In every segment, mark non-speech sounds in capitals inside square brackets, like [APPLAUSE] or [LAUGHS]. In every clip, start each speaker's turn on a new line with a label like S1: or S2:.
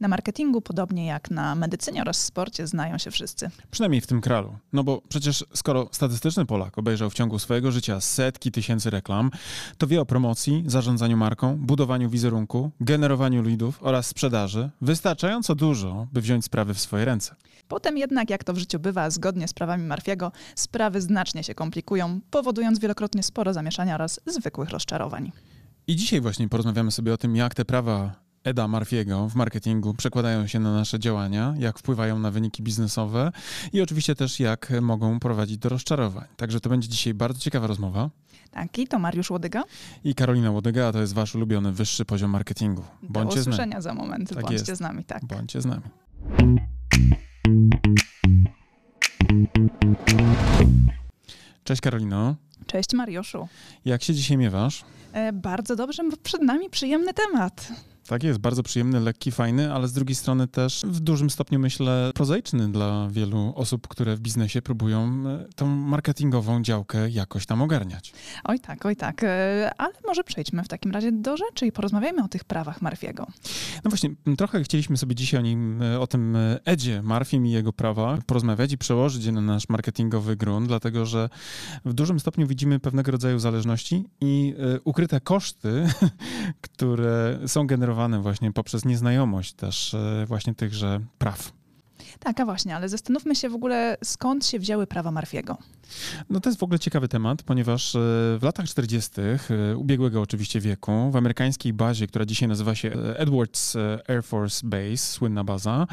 S1: Na marketingu, podobnie jak na medycynie oraz sporcie, znają się wszyscy.
S2: Przynajmniej w tym kralu. No bo przecież skoro statystyczny Polak obejrzał w ciągu swojego życia setki tysięcy reklam, to wie o promocji, zarządzaniu marką, budowaniu wizerunku, generowaniu leadów oraz sprzedaży wystarczająco dużo, by wziąć sprawy w swoje ręce.
S1: Potem jednak, jak to w życiu bywa, zgodnie z prawami Marfiego, sprawy znacznie się komplikują, powodując wielokrotnie sporo zamieszania oraz zwykłych rozczarowań.
S2: I dzisiaj właśnie porozmawiamy sobie o tym, jak te prawa Eda Marfiego w marketingu przekładają się na nasze działania, jak wpływają na wyniki biznesowe i oczywiście też jak mogą prowadzić do rozczarowań. Także to będzie dzisiaj bardzo ciekawa rozmowa.
S1: Tak, i to Mariusz Łodyga.
S2: I Karolina Łodyga, a to jest wasz ulubiony wyższy poziom marketingu.
S1: Bądźcie do usłyszenia za moment. Tak Bądźcie jest. z nami, tak.
S2: Bądźcie z nami. Cześć Karolino.
S1: Cześć Mariuszu.
S2: Jak się dzisiaj miewasz?
S1: E, bardzo dobrze, bo przed nami przyjemny temat.
S2: Tak jest, bardzo przyjemny, lekki, fajny, ale z drugiej strony też w dużym stopniu myślę prozaiczny dla wielu osób, które w biznesie próbują e, tą marketingową działkę jakoś tam ogarniać.
S1: Oj tak, oj tak. E, ale może przejdźmy w takim razie do rzeczy i porozmawiajmy o tych prawach Marfiego.
S2: No właśnie, trochę chcieliśmy sobie dzisiaj o nim, e, o tym Edzie Marfim i jego prawach porozmawiać i przełożyć je na nasz marketingowy grunt, dlatego że w dużym stopniu widzimy pewnego rodzaju zależności i ukryte koszty, [LAUGHS] które są generowane właśnie poprzez nieznajomość też e, właśnie tychże praw.
S1: Tak, a właśnie, ale zastanówmy się w ogóle, skąd się wzięły prawa Marfiego.
S2: No to jest w ogóle ciekawy temat, ponieważ e, w latach 40. E, ubiegłego oczywiście wieku w amerykańskiej bazie, która dzisiaj nazywa się Edwards Air Force Base, słynna baza,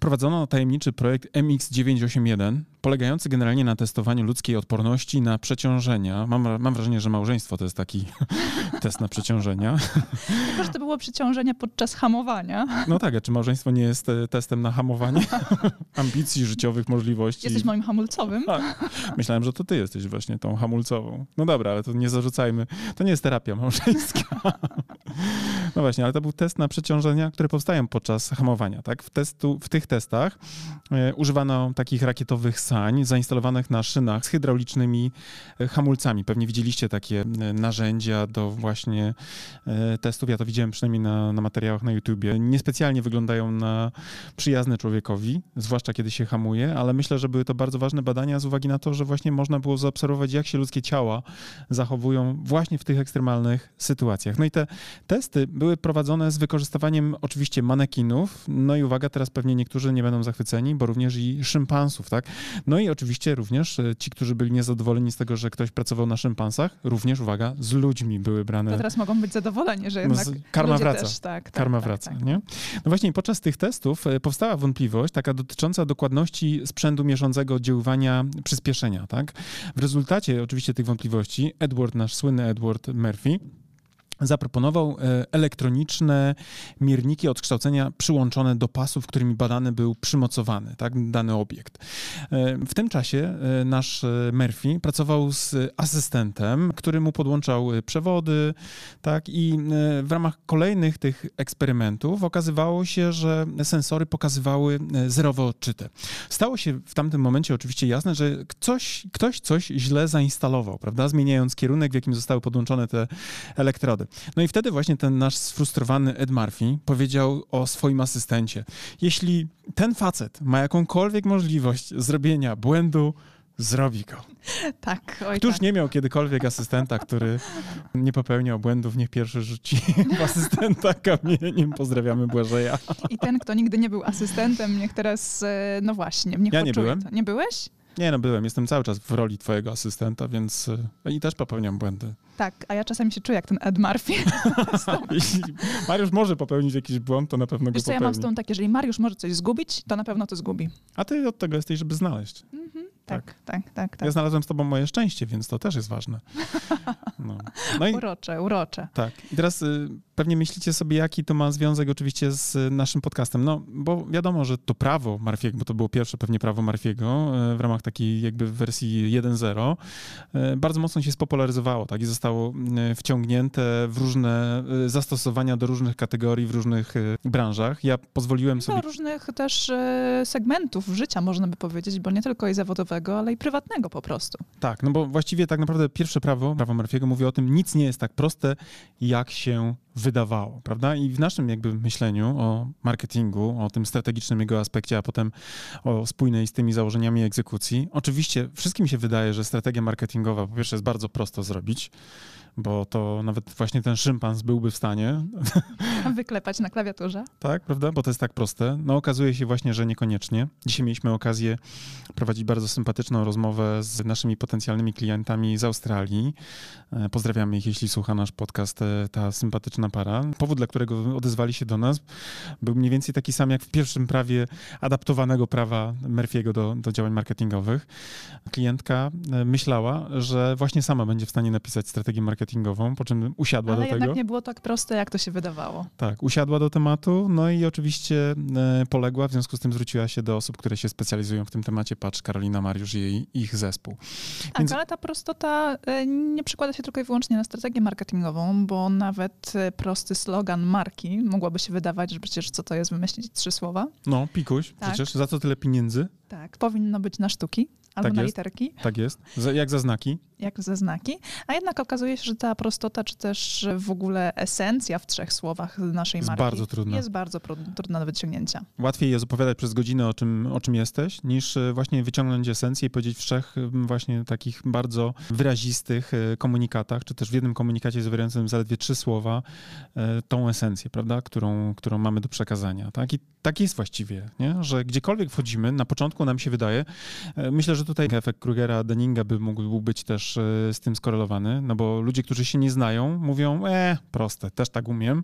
S2: prowadzono tajemniczy projekt MX981, polegający generalnie na testowaniu ludzkiej odporności na przeciążenia. Mam, mam wrażenie, że małżeństwo to jest taki [LAUGHS] test na przeciążenia. [LAUGHS]
S1: Tylko, że to było przeciążenie podczas hamowania.
S2: No tak, a czy małżeństwo nie jest e, testem na hamowanie [LAUGHS] ambicji, życiowych możliwości?
S1: Jesteś moim hamulcowym.
S2: Tak. Myślałem, że to ty jesteś właśnie tą hamulcową. No dobra, ale to nie zarzucajmy. To nie jest terapia małżeńska. [LAUGHS] No właśnie, ale to był test na przeciążenia, które powstają podczas hamowania. Tak? W, testu, w tych testach e, używano takich rakietowych sań zainstalowanych na szynach z hydraulicznymi e, hamulcami. Pewnie widzieliście takie e, narzędzia do właśnie testów. Ja to widziałem przynajmniej na, na materiałach na YouTubie. Niespecjalnie wyglądają na przyjazne człowiekowi, zwłaszcza kiedy się hamuje, ale myślę, że były to bardzo ważne badania z uwagi na to, że właśnie można było zaobserwować, jak się ludzkie ciała zachowują właśnie w tych ekstremalnych sytuacjach. No i te testy były prowadzone z wykorzystywaniem oczywiście manekinów. No i uwaga, teraz pewnie niektórzy nie będą zachwyceni, bo również i szympansów, tak? No i oczywiście również e, ci, którzy byli niezadowoleni z tego, że ktoś pracował na szympansach, również, uwaga, z ludźmi były brane.
S1: To teraz mogą być zadowoleni, że jednak no, karma
S2: wraca.
S1: Też, tak, tak,
S2: karma
S1: tak,
S2: wraca,
S1: tak.
S2: nie? No właśnie podczas tych testów e, powstała wątpliwość taka dotycząca dokładności sprzętu mierzącego oddziaływania przyspieszenia, tak? W rezultacie oczywiście tych wątpliwości Edward, nasz słynny Edward Murphy, zaproponował e, elektroniczne mierniki odkształcenia przyłączone do pasów, którymi badany był przymocowany, tak, dany obiekt. E, w tym czasie e, nasz Murphy pracował z asystentem, który mu podłączał przewody, tak, i w ramach kolejnych tych eksperymentów okazywało się, że sensory pokazywały zerowe odczyty. Stało się w tamtym momencie oczywiście jasne, że ktoś, ktoś coś źle zainstalował, prawda, zmieniając kierunek, w jakim zostały podłączone te elektrody. No i wtedy właśnie ten nasz sfrustrowany Ed Murphy powiedział o swoim asystencie. Jeśli ten facet ma jakąkolwiek możliwość zrobienia błędu, zrobi go.
S1: Tak. Oj,
S2: Któż
S1: tak.
S2: nie miał kiedykolwiek asystenta, który nie popełniał błędów, niech pierwszy rzuci asystenta kamieniem. Pozdrawiamy Błażeja.
S1: I ten, kto nigdy nie był asystentem, niech teraz, e, no właśnie, niech
S2: Ja nie byłem.
S1: To. Nie byłeś?
S2: Nie, no byłem. Jestem cały czas w roli twojego asystenta, więc e, i też popełniam błędy.
S1: Tak, a ja czasami się czuję jak ten Ed Murphy. [LAUGHS]
S2: Jeśli Mariusz może popełnić jakiś błąd, to na pewno
S1: Wiesz
S2: go
S1: co,
S2: popełni.
S1: ja mam z tą tak, jeżeli Mariusz może coś zgubić, to na pewno to zgubi.
S2: A ty od tego jesteś, żeby znaleźć.
S1: Mhm, tak, tak, tak, tak, tak.
S2: Ja znalazłem z tobą moje szczęście, więc to też jest ważne. [LAUGHS]
S1: No. no i, urocze, urocze.
S2: Tak. I teraz y, pewnie myślicie sobie, jaki to ma związek oczywiście z naszym podcastem. No, bo wiadomo, że to prawo Marfiego, bo to było pierwsze pewnie prawo Marfiego y, w ramach takiej jakby wersji 1.0, y, bardzo mocno się spopularyzowało, tak? I zostało y, wciągnięte w różne zastosowania do różnych kategorii w różnych branżach. Ja pozwoliłem sobie...
S1: Do różnych też segmentów życia, można by powiedzieć, bo nie tylko i zawodowego, ale i prywatnego po prostu.
S2: Tak, no bo właściwie tak naprawdę pierwsze prawo, prawo Murphy'ego mówi o tym, nic nie jest tak proste, jak się wydawało, prawda? I w naszym jakby myśleniu o marketingu, o tym strategicznym jego aspekcie, a potem o spójnej z tymi założeniami egzekucji, oczywiście wszystkim się wydaje, że strategia marketingowa po pierwsze jest bardzo prosto zrobić, bo to nawet właśnie ten szympans byłby w stanie. [LAUGHS]
S1: Wyklepać na klawiaturze.
S2: Tak, prawda? Bo to jest tak proste. No okazuje się właśnie, że niekoniecznie. Dzisiaj mieliśmy okazję prowadzić bardzo sympatyczną rozmowę z naszymi potencjalnymi klientami z Australii. E, pozdrawiamy ich, jeśli słucha nasz podcast e, ta sympatyczna para. Powód, dla którego odezwali się do nas, był mniej więcej taki sam jak w pierwszym prawie adaptowanego prawa Murphy'ego do, do działań marketingowych. Klientka e, myślała, że właśnie sama będzie w stanie napisać strategię marketingową marketingową, po czym usiadła
S1: Ale
S2: do tego.
S1: Ale jednak nie było tak proste, jak to się wydawało.
S2: Tak, usiadła do tematu, no i oczywiście e, poległa, w związku z tym zwróciła się do osób, które się specjalizują w tym temacie, patrz Karolina Mariusz i jej, ich zespół.
S1: Tak, Więc... ale ta prostota e, nie przekłada się tylko i wyłącznie na strategię marketingową, bo nawet e, prosty slogan marki mogłoby się wydawać, że przecież co to jest wymyślić trzy słowa.
S2: No, pikuś, tak. przecież za co tyle pieniędzy?
S1: Tak, powinno być na sztuki albo
S2: tak
S1: na
S2: jest.
S1: literki.
S2: Tak jest. Jak za znaki.
S1: Jak za znaki. A jednak okazuje się, że ta prostota, czy też w ogóle esencja w trzech słowach naszej
S2: jest
S1: marki
S2: bardzo trudna.
S1: jest bardzo trudna do wyciągnięcia.
S2: Łatwiej jest opowiadać przez godzinę o czym, o czym jesteś, niż e, właśnie wyciągnąć esencję i powiedzieć w trzech właśnie takich bardzo wyrazistych e, komunikatach, czy też w jednym komunikacie zawierającym zaledwie trzy słowa e, tą esencję, prawda, którą, którą mamy do przekazania. Tak? I tak jest właściwie, nie? że gdziekolwiek wchodzimy, na początku nam się wydaje, myślę, że tutaj efekt Krugera, Denninga by mógł być też e, z tym skorelowany, no bo ludzie, którzy się nie znają, mówią, e, proste, też tak umiem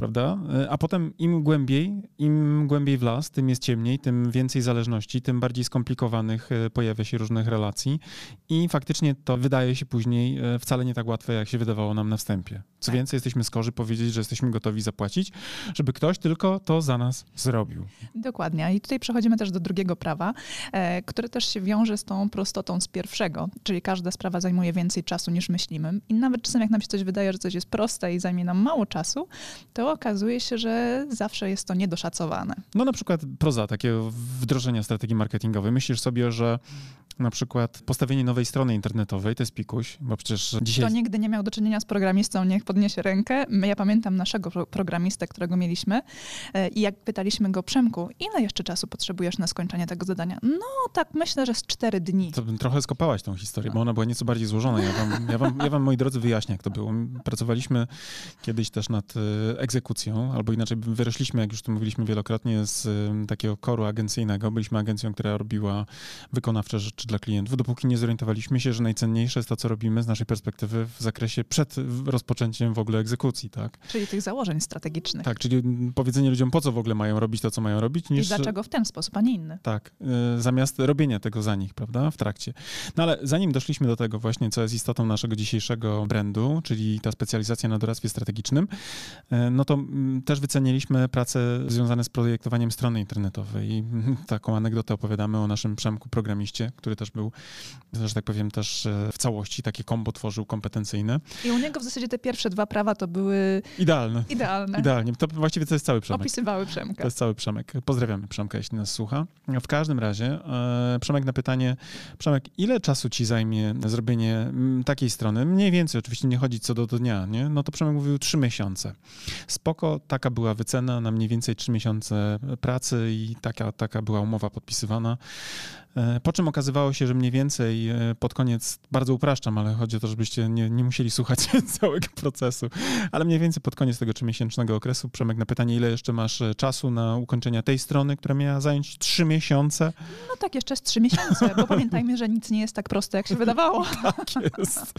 S2: prawda? E, a potem im głębiej, im głębiej w las, tym jest ciemniej, tym więcej zależności, tym bardziej skomplikowanych e, pojawia się różnych relacji i faktycznie to wydaje się później wcale nie tak łatwe, jak się wydawało nam na wstępie. Co tak. więcej, jesteśmy skorzy powiedzieć, że jesteśmy gotowi zapłacić, żeby ktoś tylko to za nas zrobił.
S1: Dokładnie. I tutaj przechodzimy też do drugiego prawa, e, które też się wiąże z tą prostotą z pierwszego, czyli każda sprawa zajmuje więcej czasu niż myślimy. I nawet czasem, jak nam się coś wydaje, że coś jest proste i zajmie nam mało czasu, to okazuje się, że zawsze jest to niedoszacowane.
S2: No na przykład proza takiego wdrożenia strategii marketingowej. Myślisz sobie, że na przykład postawienie nowej strony internetowej to jest pikuś, bo przecież dzisiaj...
S1: Kto nigdy nie miał do czynienia z programistą, niech podniesie rękę. Ja pamiętam naszego programistę, którego mieliśmy e, i jak pytaliśmy go, Przemku, ile jeszcze czasu potrzebujesz na skończenie tego zadania? No tak, myślę, że z cztery dni.
S2: To trochę skopałaś tą historię, bo ona była nieco bardziej złożona. Ja wam, ja wam, ja wam moi drodzy, wyjaśnię, jak to było. Pracowaliśmy kiedyś też nad e, egzekucją, albo inaczej wyrośliśmy, jak już tu mówiliśmy wielokrotnie, z takiego koru agencyjnego. Byliśmy agencją, która robiła wykonawcze rzeczy dla klientów, dopóki nie zorientowaliśmy się, że najcenniejsze jest to, co robimy z naszej perspektywy w zakresie przed rozpoczęciem w ogóle egzekucji, tak?
S1: Czyli tych założeń strategicznych.
S2: Tak, czyli powiedzenie ludziom, po co w ogóle mają robić to, co mają robić, niż...
S1: I dlaczego w ten sposób, a nie inny.
S2: Tak, y, zamiast robienia tego za nich, prawda, w trakcie. No ale zanim doszliśmy do tego właśnie, co jest istotą naszego dzisiejszego brandu, czyli ta specjalizacja na doradztwie strategicznym, y, no to mm, też wyceniliśmy prace związane z projektowaniem strony internetowej i taką anegdotę opowiadamy o naszym Przemku programiście, który też był, że tak powiem, też e, w całości takie kombo tworzył kompetencyjne.
S1: I u niego w zasadzie te pierwsze dwa prawa to były...
S2: Idealne.
S1: Idealne.
S2: Idealnie. To właściwie to jest cały Przemek.
S1: Opisywały Przemka.
S2: To jest cały Przemek. Pozdrawiamy Przemka, jeśli nas słucha. W każdym razie e, Przemek na pytanie, Przemek, ile czasu ci zajmie zrobienie mm, takiej strony? Mniej więcej, oczywiście nie chodzi co do, dnia, nie? No to Przemek mówił trzy miesiące. Spoko, taka była wycena na mniej więcej trzy miesiące pracy i taka, taka była umowa podpisywana. E, po czym okazywało się, że mniej więcej e, pod koniec, bardzo upraszczam, ale chodzi o to, żebyście nie, nie musieli słuchać [LAUGHS] całego procesu, ale mniej więcej pod koniec tego trzymiesięcznego okresu, Przemek, na pytanie, ile jeszcze masz e, czasu na ukończenie tej strony, która miała zająć trzy miesiące?
S1: No tak, jeszcze z trzy miesiące, bo [LAUGHS] pamiętajmy, że nic nie jest tak proste, jak się wydawało. [LAUGHS]
S2: tak jest.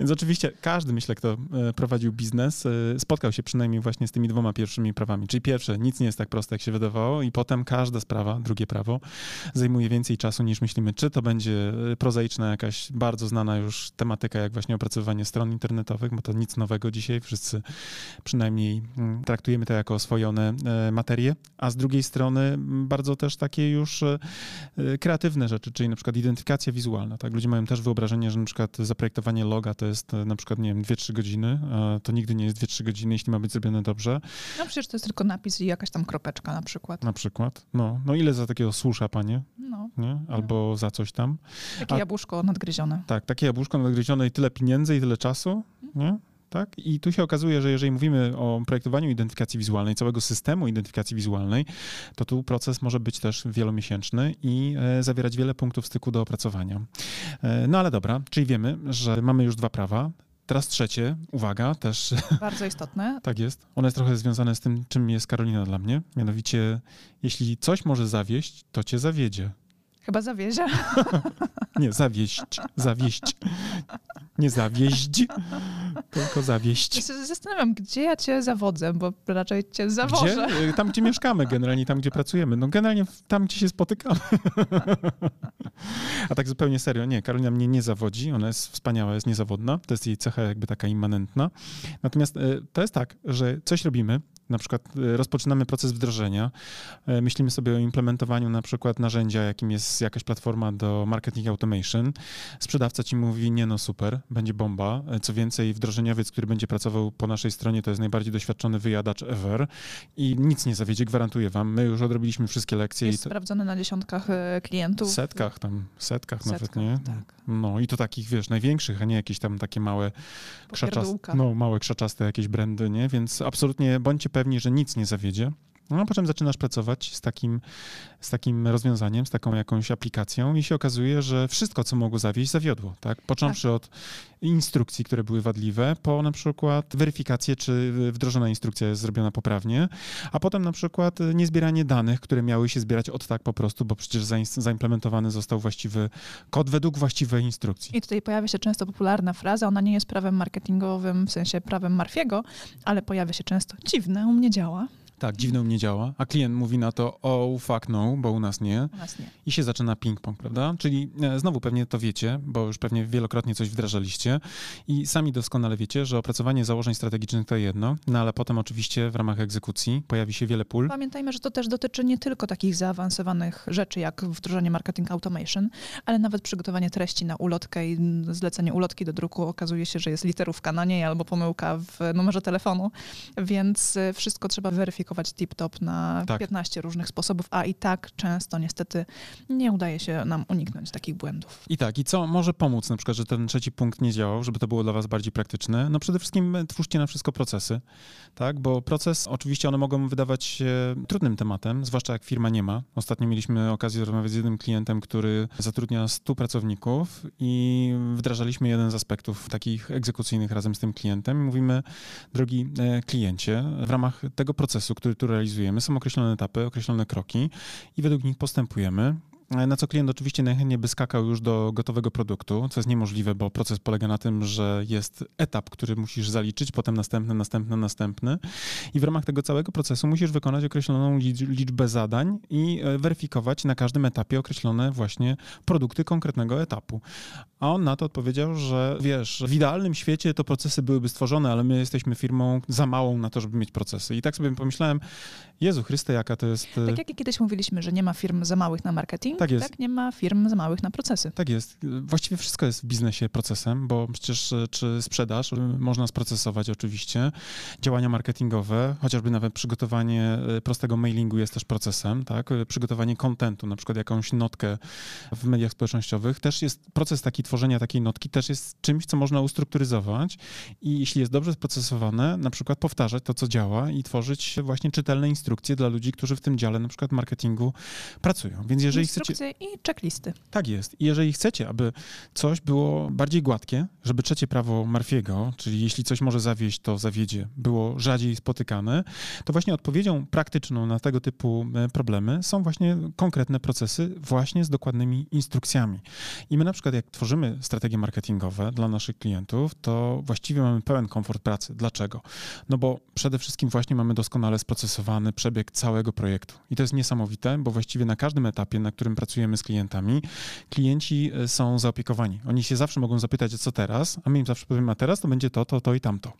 S2: Więc oczywiście każdy, myślę, kto prowadził biznes, spotkał się przynajmniej właśnie z tymi dwoma pierwszymi prawami. Czyli pierwsze, nic nie jest tak proste, jak się wydawało i potem każda sprawa, drugie prawo, zajmuje więcej czasu niż myślimy. Czy to będzie y, prozaiczna jakaś bardzo znana już tematyka, jak właśnie opracowywanie stron internetowych, bo to nic nowego dzisiaj, wszyscy przynajmniej mm, traktujemy to jako oswojone e, materie, a z drugiej strony bardzo też takie już e, e, kreatywne rzeczy, czyli na przykład identyfikacja wizualna. Tak? Ludzie mają też wyobrażenie, że na przykład zaprojektowanie loga to jest na przykład, nie wiem, 2-3 godziny, a to nigdy nie jest 2-3 godziny, jeśli ma być zrobione dobrze.
S1: No przecież to jest tylko napis i jakaś tam kropeczka na przykład.
S2: Na przykład. No, no ile za takiego susza, panie? Nie? albo za coś tam.
S1: Takie A, jabłuszko nadgryzione.
S2: Tak, takie jabłuszko nadgryzione i tyle pieniędzy i tyle czasu, nie? Tak? I tu się okazuje, że jeżeli mówimy o projektowaniu identyfikacji wizualnej, całego systemu identyfikacji wizualnej, to tu proces może być też wielomiesięczny i e, zawierać wiele punktów styku do opracowania. E, no ale dobra, czyli wiemy, że mamy już dwa prawa. Teraz trzecie, uwaga, też. [LAUGHS]
S1: Bardzo istotne.
S2: tak jest. Ono jest trochę związane z tym, czym jest Karolina dla mnie. Mianowicie, jeśli coś może zawieść, to cię zawiedzie.
S1: Chyba zawiezie. [LAUGHS]
S2: Nie, zawieść, zawieść. Nie zawieść, tylko zawieść.
S1: Ja się zastanawiam, gdzie ja cię zawodzę, bo raczej cię zawożę.
S2: Gdzie? Tam, gdzie mieszkamy generalnie, tam, gdzie pracujemy. No generalnie tam, gdzie się spotykamy. [LAUGHS] A tak zupełnie serio, nie, Karolina mnie nie zawodzi, ona jest wspaniała, jest niezawodna, to jest jej cecha jakby taka immanentna. Natomiast e, to jest tak, że coś robimy, na przykład e, rozpoczynamy proces wdrożenia, e, myślimy sobie o implementowaniu na przykład narzędzia, jakim jest jakaś platforma do marketing automation. Sprzedawca ci mówi, nie no super, będzie bomba. E, co więcej, wdrożeniowiec, który będzie pracował po naszej stronie, to jest najbardziej doświadczony wyjadacz ever i nic nie zawiedzie, gwarantuję wam. My już odrobiliśmy wszystkie lekcje.
S1: Jest
S2: i to...
S1: sprawdzony na dziesiątkach klientów.
S2: Setkach tam, setkach,
S1: setkach
S2: nawet, nie?
S1: Tak.
S2: No i to takich, wiesz, największych, a nie jakieś tam takie małe krzaczaste, no, małe krzaczaste jakieś brandy, nie? Więc absolutnie bądźcie pewni, że nic nie zawiedzie. No a potem zaczynasz pracować z takim, z takim rozwiązaniem, z taką jakąś aplikacją i się okazuje, że wszystko, co mogło zawieść, zawiodło. Tak? Począwszy tak. od instrukcji, które były wadliwe, po na przykład weryfikację, czy wdrożona instrukcja jest zrobiona poprawnie, a potem na przykład niezbieranie danych, które miały się zbierać od tak po prostu, bo przecież zaimplementowany został właściwy kod według właściwej instrukcji.
S1: I tutaj pojawia się często popularna fraza, ona nie jest prawem marketingowym, w sensie prawem Marfiego, ale pojawia się często, dziwne, u mnie działa.
S2: Tak, dziwne u mnie działa, a klient mówi na to, oh fuck no, bo u nas nie.
S1: U nas nie.
S2: I się zaczyna ping-pong, prawda? Czyli e, znowu pewnie to wiecie, bo już pewnie wielokrotnie coś wdrażaliście i sami doskonale wiecie, że opracowanie założeń strategicznych to jedno, no ale potem oczywiście w ramach egzekucji pojawi się wiele pól.
S1: Pamiętajmy, że to też dotyczy nie tylko takich zaawansowanych rzeczy jak wdrożenie marketing automation, ale nawet przygotowanie treści na ulotkę i zlecenie ulotki do druku okazuje się, że jest literówka na niej albo pomyłka w numerze telefonu, więc e, wszystko trzeba weryfikować tip-top na tak. 15 różnych sposobów, a i tak często niestety nie udaje się nam uniknąć takich błędów.
S2: I tak, i co może pomóc na przykład, że ten trzeci punkt nie działał, żeby to było dla was bardziej praktyczne? No przede wszystkim twórzcie na wszystko procesy, tak, bo proces, oczywiście one mogą wydawać się trudnym tematem, zwłaszcza jak firma nie ma. Ostatnio mieliśmy okazję rozmawiać z jednym klientem, który zatrudnia 100 pracowników i wdrażaliśmy jeden z aspektów takich egzekucyjnych razem z tym klientem. Mówimy, drogi e, kliencie, w ramach tego procesu, który tu realizujemy, są określone etapy, określone kroki i według nich postępujemy. Na co klient oczywiście najchętniej by skakał już do gotowego produktu, co jest niemożliwe, bo proces polega na tym, że jest etap, który musisz zaliczyć, potem następny, następny, następny. I w ramach tego całego procesu musisz wykonać określoną liczbę zadań i e, weryfikować na każdym etapie określone właśnie produkty konkretnego etapu. A on na to odpowiedział, że wiesz, w idealnym świecie to procesy byłyby stworzone, ale my jesteśmy firmą za małą na to, żeby mieć procesy. I tak sobie pomyślałem, Jezu Chryste, jaka to jest...
S1: E, tak jak kiedyś mówiliśmy, że nie ma firm za małych na marketing, tak, jest. tak nie ma firm za małych na procesy.
S2: Tak jest. Właściwie wszystko jest w biznesie procesem, bo przecież e, czy sprzedaż e, można sprocesować oczywiście. Działania marketingowe, chociażby nawet przygotowanie prostego mailingu jest też procesem, tak? Przygotowanie kontentu, na przykład jakąś notkę w mediach społecznościowych, też jest proces taki tworzenia takiej notki, też jest czymś, co można ustrukturyzować i jeśli jest dobrze sprocesowane, na przykład powtarzać to, co działa i tworzyć właśnie czytelne instrukcje dla ludzi, którzy w tym dziale na przykład marketingu pracują.
S1: Więc jeżeli instrukcje chcecie... i checklisty.
S2: Tak jest. I jeżeli chcecie, aby coś było bardziej gładkie, żeby trzecie prawo Marfiego, czyli jeśli coś może zawieść, to zawiedzie, było rzadziej spotykane, to właśnie odpowiedzią praktyczną na tego typu e, problemy są właśnie konkretne procesy właśnie z dokładnymi instrukcjami. I my na przykład jak tworzymy strategie marketingowe dla naszych klientów, to właściwie mamy pełen komfort pracy. Dlaczego? No bo przede wszystkim właśnie mamy doskonale sprocesowany przebieg całego projektu. I to jest niesamowite, bo właściwie na każdym etapie, na którym pracujemy z klientami, klienci e, są zaopiekowani. Oni się zawsze mogą zapytać, co teraz, a my im zawsze powiemy, a teraz to będzie to, to, to i tamto.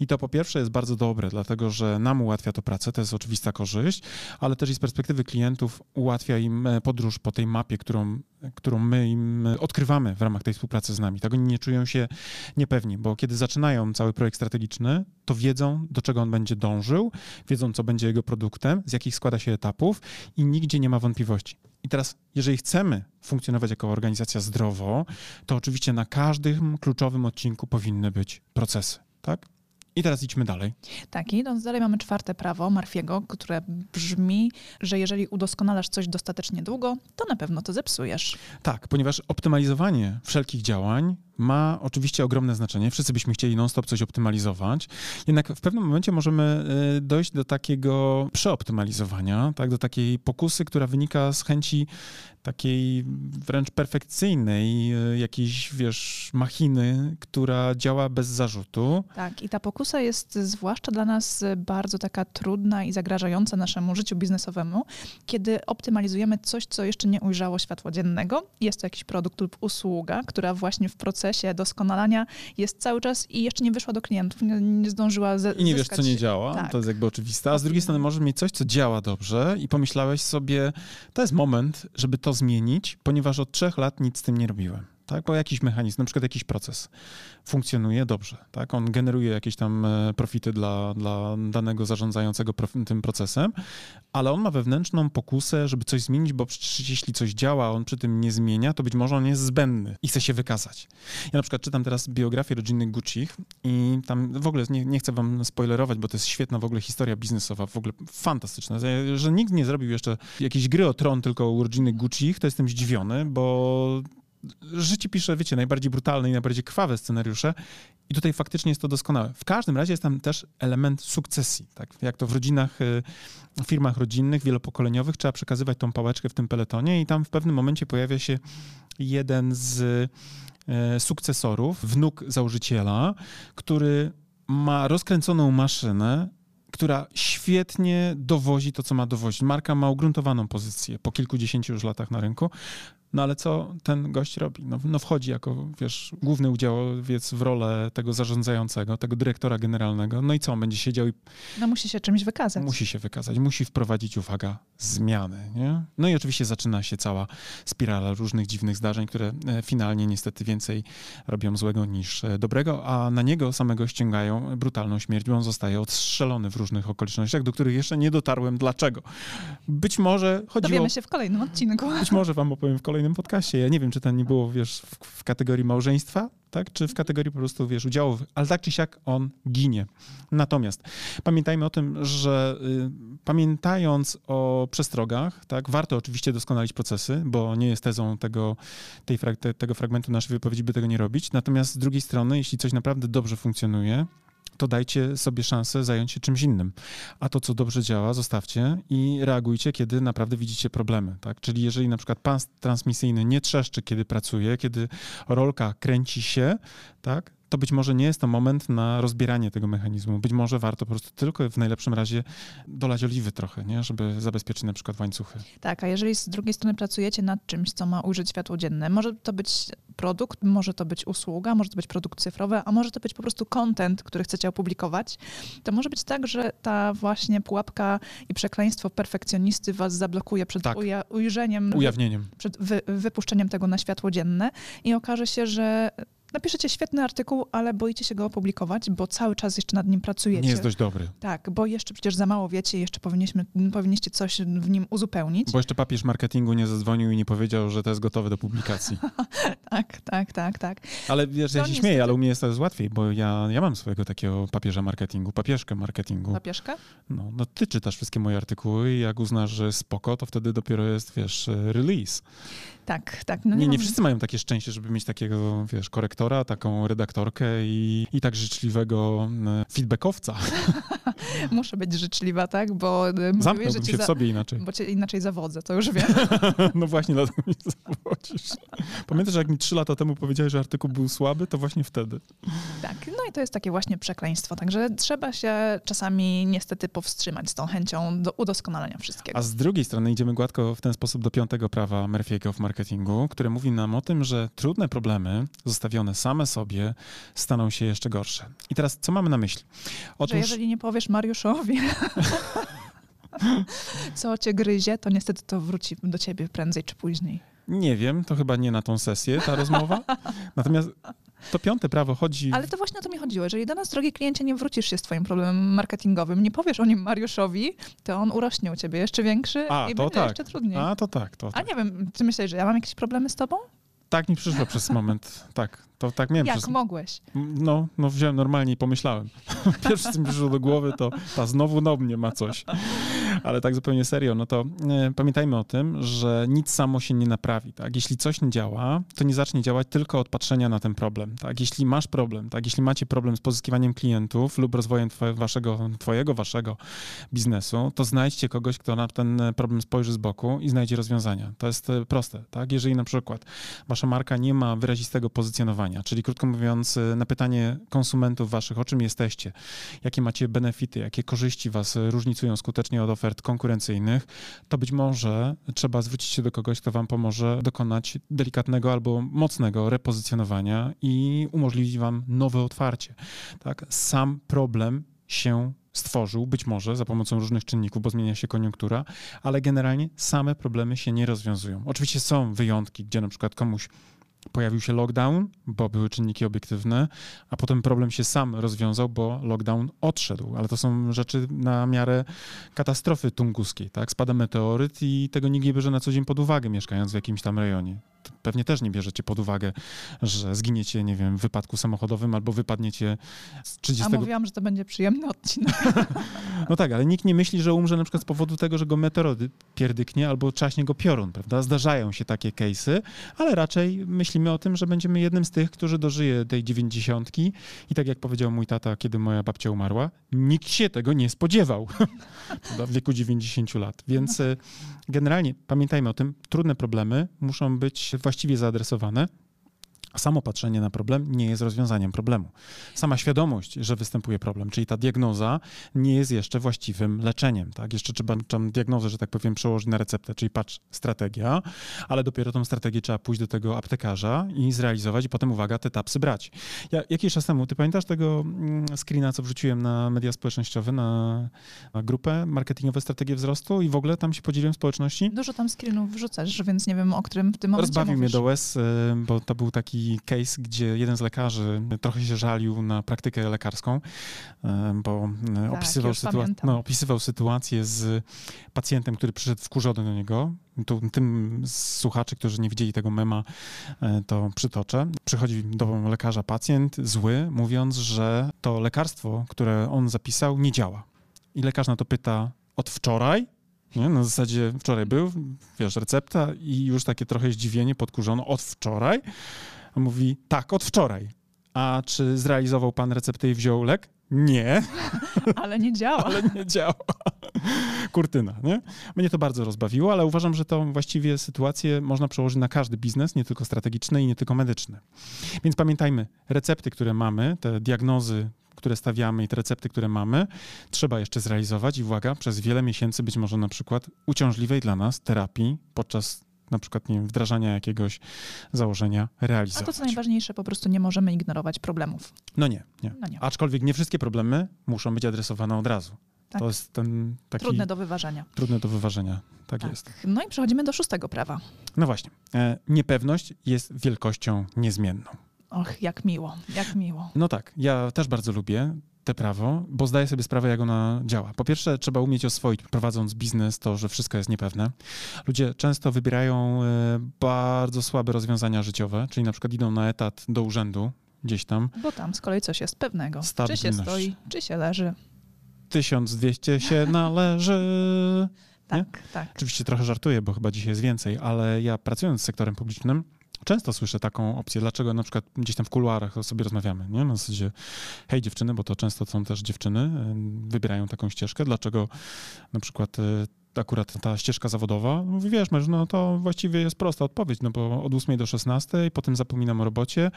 S2: I to po pierwsze jest bardzo dobre, dlatego że nam ułatwia to pracę, to jest oczywista korzyść, ale też i z perspektywy klientów ułatwia im e, podróż po tej mapie, którą którą my im odkrywamy w ramach tej współpracy z nami. Tak oni nie czują się niepewni, bo kiedy zaczynają cały projekt strategiczny, to wiedzą, do czego on będzie dążył, wiedzą, co będzie jego produktem, z jakich składa się etapów i nigdzie nie ma wątpliwości. I teraz, jeżeli chcemy funkcjonować jako organizacja zdrowo, to oczywiście na każdym kluczowym odcinku powinny być procesy, tak? I teraz idźmy dalej.
S1: Tak, idąc dalej mamy czwarte prawo Marfiego, które brzmi, że jeżeli udoskonalasz coś dostatecznie długo, to na pewno to zepsujesz.
S2: Tak, ponieważ optymalizowanie wszelkich działań ma oczywiście ogromne znaczenie. Wszyscy byśmy chcieli non-stop coś optymalizować. Jednak w pewnym momencie możemy y, dojść do takiego przeoptymalizowania, tak, do takiej pokusy, która wynika z chęci takiej wręcz perfekcyjnej y, jakiejś, wiesz, machiny, która działa bez zarzutu.
S1: Tak, i ta pokusa jest zwłaszcza dla nas bardzo taka trudna i zagrażająca naszemu życiu biznesowemu, kiedy optymalizujemy coś, co jeszcze nie ujrzało światła dziennego. Jest to jakiś produkt lub usługa, która właśnie w procesie doskonalania jest cały czas i jeszcze nie wyszła do klientów, nie, nie zdążyła ze,
S2: I nie wiesz, co nie działa, tak. to jest jakby oczywiste. A z drugiej strony możesz mieć coś, co działa dobrze i pomyślałeś sobie, to jest moment, żeby to zmienić, ponieważ od trzech lat nic z tym nie robiłem tak? Bo jakiś mechanizm, na przykład jakiś proces funkcjonuje dobrze, tak? On generuje jakieś tam e, profity dla, dla danego zarządzającego tym procesem, ale on ma wewnętrzną pokusę, żeby coś zmienić, bo przecież jeśli coś działa, on przy tym nie zmienia, to być może on jest zbędny i chce się wykazać. Ja na przykład czytam teraz biografię rodzinnych Guccich i tam w ogóle nie, nie chcę wam spoilerować, bo to jest świetna w ogóle historia biznesowa, w ogóle fantastyczna. Że nikt nie zrobił jeszcze jakiejś gry o tron tylko u rodziny Guccich, to jestem zdziwiony, bo życie pisze, wiecie, najbardziej brutalne i najbardziej krwawe scenariusze i tutaj faktycznie jest to doskonałe. W każdym razie jest tam też element sukcesji, tak? Jak to w rodzinach, y, w firmach rodzinnych, wielopokoleniowych trzeba przekazywać tą pałeczkę w tym peletonie i tam w pewnym momencie pojawia się jeden z y, sukcesorów, wnuk założyciela, który ma rozkręconą maszynę, która świetnie dowozi to, co ma dowozić. Marka ma ugruntowaną pozycję po kilkudziesięciu już latach na rynku. No ale co ten gość robi? No, no wchodzi jako, wiesz, główny udziałowiec w rolę tego zarządzającego, tego dyrektora generalnego. No i co, on będzie siedział i...
S1: No musi się czymś wykazać.
S2: Musi się wykazać, musi wprowadzić, uwaga, zmiany, nie? No i oczywiście zaczyna się cała spirala różnych dziwnych zdarzeń, które e, finalnie niestety więcej robią złego niż e, dobrego, a na niego samego ściągają brutalną śmierć, bo on zostaje odstrzelony w różnych okolicznościach, do których jeszcze nie dotarłem dlaczego. Być może chodziło...
S1: Dowiemy się w kolejnym odcinku.
S2: Być może wam opowiem w kolejnym kolejnym podcaście. Ja nie wiem, czy to nie było, wiesz, w, w kategorii małżeństwa, tak? Czy w kategorii po prostu, wiesz, udziałów, ale tak czy siak on ginie. Natomiast pamiętajmy o tym, że y, pamiętając o przestrogach, tak, warto oczywiście doskonalić procesy, bo nie jest tezą tego, tej, te, tego fragmentu naszej wypowiedzi, by tego nie robić. Natomiast z drugiej strony, jeśli coś naprawdę dobrze funkcjonuje, to dajcie sobie szansę zająć się czymś innym. A to, co dobrze działa, zostawcie i reagujcie, kiedy naprawdę widzicie problemy. Tak? Czyli jeżeli na przykład pan transmisyjny nie trzeszczy, kiedy pracuje, kiedy rolka kręci się, tak? to być może nie jest to moment na rozbieranie tego mechanizmu. Być może warto po prostu tylko w najlepszym razie dolać oliwy trochę, nie? żeby zabezpieczyć na przykład łańcuchy.
S1: Tak, a jeżeli z drugiej strony pracujecie nad czymś, co ma ujrzeć światło dzienne, może to być produkt, może to być usługa, może to być produkt cyfrowy, a może to być po prostu content, który chcecie opublikować, to może być tak, że ta właśnie pułapka i przekleństwo perfekcjonisty was zablokuje przed tak. uja- ujrzeniem,
S2: ujawnieniem,
S1: przed wy- wypuszczeniem tego na światło dzienne i okaże się, że napiszecie świetny artykuł, ale boicie się go opublikować, bo cały czas jeszcze nad nim pracujecie.
S2: Nie jest dość dobry.
S1: Tak, bo jeszcze przecież za mało wiecie, jeszcze powinniśmy, powinniście coś w nim uzupełnić.
S2: Bo jeszcze papież marketingu nie zadzwonił i nie powiedział, że to jest gotowe do publikacji. [LAUGHS]
S1: tak, tak, tak, tak.
S2: Ale wiesz, ja się niestety... śmieję, ale u mnie jest to łatwiej, bo ja, ja mam swojego takiego papieża marketingu, papieszkę marketingu.
S1: Papieżkę?
S2: No, no ty czytasz wszystkie moje artykuły i jak uznasz, że spoko, to wtedy dopiero jest, wiesz, release.
S1: Tak, tak.
S2: No nie, nie, nie wszyscy mają takie szczęście, żeby mieć takiego, wiesz, korektora, taką redaktorkę i, i tak życzliwego e, feedbackowca. [LAUGHS]
S1: Muszę być życzliwa, tak? Bo
S2: e, Zamknąłbym że się za... w sobie inaczej.
S1: Bo cię inaczej zawodzę, to już wiem. [LAUGHS]
S2: no właśnie, dlatego mnie zawodzisz. Pamiętasz, jak mi trzy lata temu powiedziałeś, że artykuł był słaby, to właśnie wtedy.
S1: Tak, no i to jest takie właśnie przekleństwo, także trzeba się czasami niestety powstrzymać z tą chęcią do udoskonalenia wszystkiego.
S2: A z drugiej strony idziemy gładko w ten sposób do piątego prawa Murphy'ego w marketingu marketingu, które mówi nam o tym, że trudne problemy zostawione same sobie staną się jeszcze gorsze. I teraz co mamy na myśli?
S1: Otóż... Że jeżeli nie powiesz Mariuszowi, [LAUGHS] co cię gryzie, to niestety to wróci do ciebie prędzej czy później.
S2: Nie wiem, to chyba nie na tą sesję ta rozmowa. Natomiast to piąte prawo chodzi.
S1: Ale to właśnie o to mi chodziło. Jeżeli do nas, drogi kliencie, nie wrócisz się z twoim problemem marketingowym, nie powiesz o nim Mariuszowi, to on urośnie u ciebie jeszcze większy A, i to będzie tak. jeszcze trudniej.
S2: A, to tak. To
S1: tak. A nie wiem, czy myślisz, że ja mam jakieś problemy z tobą?
S2: Tak mi przyszło przez moment, tak. To tak miałem
S1: Jak
S2: przez...
S1: mogłeś?
S2: No, no wziąłem normalnie i pomyślałem. [LAUGHS] Pierwsze, co mi przyszło do głowy, to ta znowu no mnie ma coś. Ale tak zupełnie serio, no to e, pamiętajmy o tym, że nic samo się nie naprawi, tak? Jeśli coś nie działa, to nie zacznie działać tylko od patrzenia na ten problem, tak? Jeśli masz problem, tak? Jeśli macie problem z pozyskiwaniem klientów lub rozwojem twoje, waszego, twojego, waszego biznesu, to znajdźcie kogoś, kto na ten problem spojrzy z boku i znajdzie rozwiązania. To jest e, proste, tak? Jeżeli na przykład wasza marka nie ma wyrazistego pozycjonowania, czyli krótko mówiąc, e, na pytanie konsumentów waszych, o czym jesteście, jakie macie benefity, jakie korzyści was różnicują skutecznie od ofert konkurencyjnych, to być może trzeba zwrócić się do kogoś, kto wam pomoże dokonać delikatnego albo mocnego repozycjonowania i umożliwi wam nowe otwarcie. Tak? Sam problem się stworzył, być może za pomocą różnych czynników, bo zmienia się koniunktura, ale generalnie same problemy się nie rozwiązują. Oczywiście są wyjątki, gdzie na przykład komuś pojawił się lockdown, bo były czynniki obiektywne, a potem problem się sam rozwiązał, bo lockdown odszedł. Ale to są rzeczy na miarę katastrofy tunguskiej, tak? Spada meteoryt i tego nikt nie bierze na co dzień pod uwagę, mieszkając w jakimś tam rejonie pewnie też nie bierzecie pod uwagę, że zginiecie, nie wiem, w wypadku samochodowym albo wypadniecie z 30...
S1: A mówiłam, że to będzie przyjemny odcinek. [LAUGHS]
S2: no tak, ale nikt nie myśli, że umrze na przykład z powodu tego, że go meteor pierdyknie albo czaśnie go piorun, prawda? Zdarzają się takie case'y, ale raczej myślimy o tym, że będziemy jednym z tych, którzy dożyje tej dziewięćdziesiątki i tak jak powiedział mój tata, kiedy moja babcia umarła, nikt się tego nie spodziewał [LAUGHS] w wieku 90 lat. Więc e, generalnie pamiętajmy o tym, trudne problemy muszą być właściwie zaadresowane, samo patrzenie na problem nie jest rozwiązaniem problemu. Sama świadomość, że występuje problem, czyli ta diagnoza nie jest jeszcze właściwym leczeniem. Tak? Jeszcze trzeba tam diagnozę, że tak powiem, przełożyć na receptę, czyli patrz, strategia, ale dopiero tą strategię trzeba pójść do tego aptekarza i zrealizować i potem, uwaga, te tapsy brać. Ja, jakiś czas temu, ty pamiętasz tego mm, screena, co wrzuciłem na media społecznościowe, na, na grupę Marketingowe Strategie Wzrostu i w ogóle tam się podzieliłem społeczności?
S1: Dużo tam screenów wrzucasz, więc nie wiem, o którym w tym momencie
S2: Rozbawił
S1: mówisz.
S2: mnie do łez, y, bo to był taki case, gdzie jeden z lekarzy trochę się żalił na praktykę lekarską, e, bo e,
S1: tak,
S2: opisywał, sytua- no, opisywał sytuację z pacjentem, który przyszedł wkurzony do niego. Tu, tym z słuchaczy, którzy nie widzieli tego mema, e, to przytoczę. Przychodzi do lekarza pacjent zły, mówiąc, że to lekarstwo, które on zapisał, nie działa. I lekarz na to pyta, od wczoraj? Nie? Na zasadzie wczoraj był, wiesz, recepta i już takie trochę zdziwienie, podkurzono, od wczoraj? On mówi, tak, od wczoraj. A czy zrealizował pan receptę i wziął lek? Nie. [LAUGHS]
S1: Ale nie działa.
S2: ale nie działa. [LAUGHS] Kurtyna, nie? Mnie to bardzo rozbawiło, ale uważam, że to właściwie sytuację można przełożyć na każdy biznes, nie tylko strategiczny i nie tylko medyczny. Więc pamiętajmy, recepty, które mamy, te diagnozy, które stawiamy i te recepty, które mamy, trzeba jeszcze zrealizować i uwaga, przez wiele miesięcy być może na przykład uciążliwej dla nas terapii podczas na przykład nie wiem, wdrażania jakiegoś założenia realizować.
S1: A to co najważniejsze, po prostu nie możemy ignorować problemów.
S2: No nie, nie.
S1: No nie.
S2: Aczkolwiek nie wszystkie problemy muszą być adresowane od razu.
S1: Tak.
S2: To jest ten taki...
S1: Trudne do wyważenia.
S2: Trudne do wyważenia, tak,
S1: Tak.
S2: jest.
S1: No i przechodzimy do szóstego prawa.
S2: No właśnie, e, niepewność jest wielkością niezmienną.
S1: Och, jak miło, jak miło.
S2: No tak, ja też bardzo lubię te prawo, bo zdaję sobie sprawę, jak ona działa. Po pierwsze, trzeba umieć oswoić, prowadząc biznes, to, że wszystko jest niepewne. Ludzie często wybierają e, bardzo słabe rozwiązania życiowe, czyli na przykład idą na etat do urzędu, gdzieś tam,
S1: Bo tam z kolei coś jest pewnego. Czy się
S2: Stabilność.
S1: stoi, czy się leży.
S2: 1200 się [LAUGHS] należy. Nie?
S1: Tak, tak.
S2: Oczywiście trochę żartuję, bo chyba dzisiaj jest więcej, ale ja pracując z sektorem publicznym, często słyszę taką opcję, dlaczego na przykład gdzieś tam w kuluarach sobie rozmawiamy, nie? Na zasadzie, hej dziewczyny, bo to często są też dziewczyny, wybierają taką ścieżkę, dlaczego na przykład y, akurat ta ścieżka zawodowa, mówi, wiesz, męż, no to właściwie jest prosta odpowiedź, no bo od 8 do 16, potem zapominam o robocie,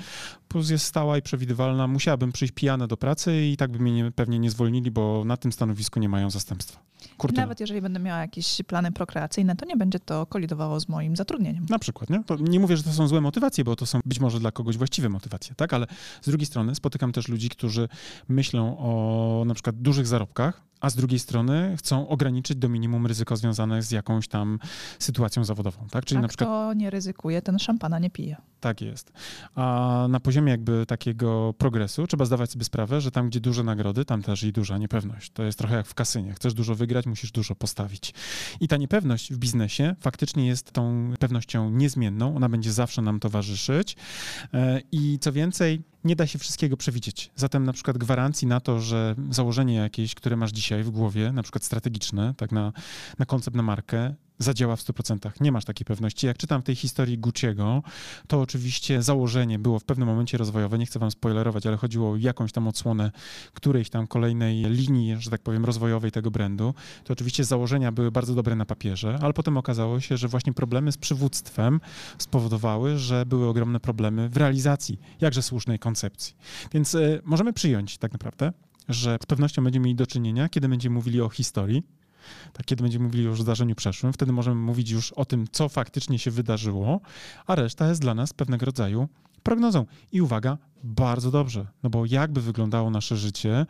S2: plus jest stała i przewidywalna, musiałabym przyjść pijana do pracy i tak by mnie nie, pewnie nie zwolnili, bo na tym stanowisku nie mają zastępstwa. Kurtyna.
S1: nawet jeżeli będę miała jakieś plany prokreacyjne, to nie będzie to kolidowało z moim zatrudnieniem.
S2: Na przykład, nie? To nie mówię, że to są złe motywacje, bo to są być może dla kogoś właściwe motywacje, tak? Ale z drugiej strony spotykam też ludzi, którzy myślą o na przykład dużych zarobkach, a z drugiej strony chcą ograniczyć do minimum ryzyko związane z jakąś tam sytuacją zawodową. Tak?
S1: Czyli a na przykład, kto nie ryzykuje, ten szampana nie pije.
S2: Tak jest. A na poziomie jakby takiego progresu trzeba zdawać sobie sprawę, że tam, gdzie duże nagrody, tam też i duża niepewność. To jest trochę jak w kasynie. Chcesz dużo wygrać, musisz dużo postawić. I ta niepewność w biznesie faktycznie jest tą pewnością niezmienną. Ona będzie zawsze nam towarzyszyć. E, I co więcej, nie da się wszystkiego przewidzieć. Zatem na przykład gwarancji na to, że założenie jakieś, które masz dzisiaj w głowie, na przykład strategiczne, tak na, na koncept, na markę, zadziała w 100%. Nie masz takiej pewności. Jak czytam w tej historii Gucci'ego, to oczywiście założenie było w pewnym momencie rozwojowe, nie chcę wam spoilerować, ale chodziło o jakąś tam odsłonę którejś tam kolejnej linii, że tak powiem, rozwojowej tego brandu. To oczywiście założenia były bardzo dobre na papierze, ale potem okazało się, że właśnie problemy z przywództwem spowodowały, że były ogromne problemy w realizacji jakże słusznej koncepcji. Więc y, możemy przyjąć tak naprawdę, że z pewnością będziemy mieli do czynienia, kiedy będziemy mówili o historii, tak, kiedy będziemy mówili już o zdarzeniu przeszłym, wtedy możemy mówić już o tym, co faktycznie się wydarzyło, a reszta jest dla nas pewnego rodzaju prognozą. I uwaga, bardzo dobrze, no bo jakby wyglądało nasze życie,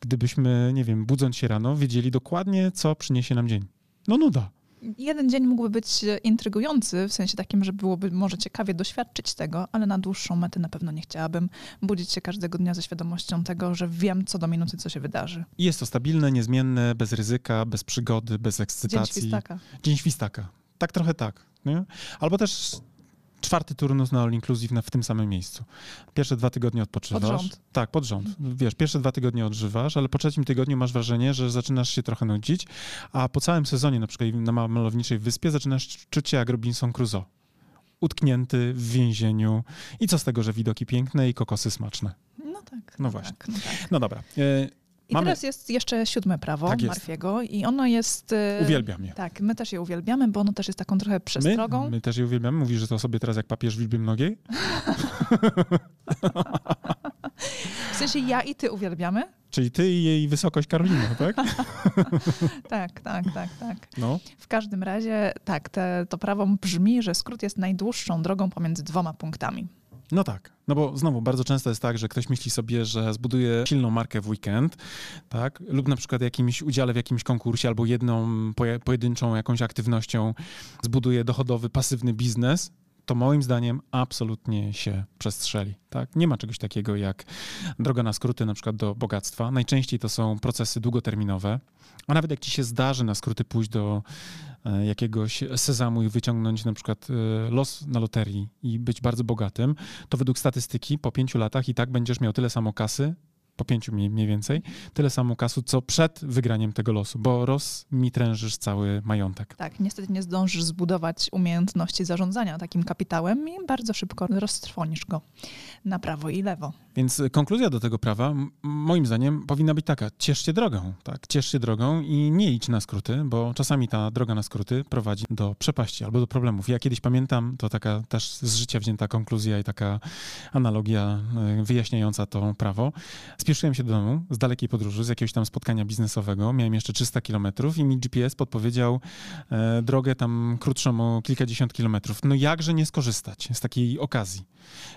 S2: gdybyśmy, nie wiem, budząc się rano, wiedzieli dokładnie, co przyniesie nam dzień. No nuda
S1: jeden dzień mógłby być intrygujący, w sensie takim, że byłoby może ciekawie doświadczyć tego, ale na dłuższą metę na pewno nie chciałabym budzić się każdego dnia ze świadomością tego, że wiem co do minuty, co się wydarzy.
S2: I jest to stabilne, niezmienne, bez ryzyka, bez przygody, bez ekscytacji.
S1: Dzień świstaka.
S2: Dzień świstaka. Tak trochę tak. Nie? Albo też czwarty turnus na All Inclusive na, w tym samym miejscu. Pierwsze dwa tygodnie odpoczywasz.
S1: Pod rząd.
S2: Tak, pod rząd. Wiesz, pierwsze dwa tygodnie odżywasz, ale po trzecim tygodniu masz wrażenie, że zaczynasz się trochę nudzić, a po całym sezonie, na przykład na malowniczej wyspie, zaczynasz czuć się jak Robinson Crusoe. Utknięty w więzieniu i co z tego, że widoki piękne i kokosy smaczne.
S1: No tak.
S2: No, właśnie.
S1: Tak, no, tak.
S2: no dobra.
S1: I Mamy... teraz jest jeszcze siódme prawo tak Marfiego i ono jest...
S2: E, Uwielbiam je.
S1: Tak, my też je uwielbiamy, bo ono też jest taką trochę przestrogą.
S2: My, my też je uwielbiamy. Mówisz, że to sobie teraz jak papież w liczbie mnogiej?
S1: w sensie ja i ty uwielbiamy?
S2: Czyli ty i jej wysokość Karolina, tak? [LAUGHS]
S1: tak, tak, tak, tak. No. W każdym razie tak, te, to prawo brzmi, że skrót jest najdłuższą drogą pomiędzy dwoma punktami.
S2: No tak, no bo znowu bardzo często jest tak, że ktoś myśli sobie, że zbuduje silną markę w weekend, tak, lub na przykład jakimś udziale w jakimś konkursie albo jedną pojedynczą jakąś aktywnością zbuduje dochodowy, pasywny biznes, to moim zdaniem absolutnie się przestrzeli. Tak? Nie ma czegoś takiego jak droga na skróty na przykład do bogactwa. Najczęściej to są procesy długoterminowe, a nawet jak ci się zdarzy na skróty pójść do jakiegoś sezamu i wyciągnąć na przykład e, los na loterii i być bardzo bogatym, to według statystyki po pięciu latach i tak będziesz miał tyle samo kasy, po pięciu mniej, więcej, tyle samo kasu, co przed wygraniem tego losu, bo roz mi trężysz cały majątek.
S1: Tak, niestety nie zdążysz zbudować umiejętności zarządzania takim kapitałem i bardzo szybko roztrwonisz go na prawo i lewo.
S2: Więc konkluzja do tego prawa, moim zdaniem, powinna być taka: ciesz się drogą, tak? Ciesz się drogą i nie idź na skróty, bo czasami ta droga na skróty prowadzi do przepaści albo do problemów. Ja kiedyś pamiętam, to taka też z życia wzięta konkluzja i taka analogia e, wyjaśniająca to prawo. Spieszyłem się do domu z dalekiej podróży, z jakiegoś tam spotkania biznesowego. Miałem jeszcze 300 kilometrów i mi GPS podpowiedział e, drogę tam krótszą o kilkadziesiąt kilometrów. No jakże nie skorzystać z takiej okazji?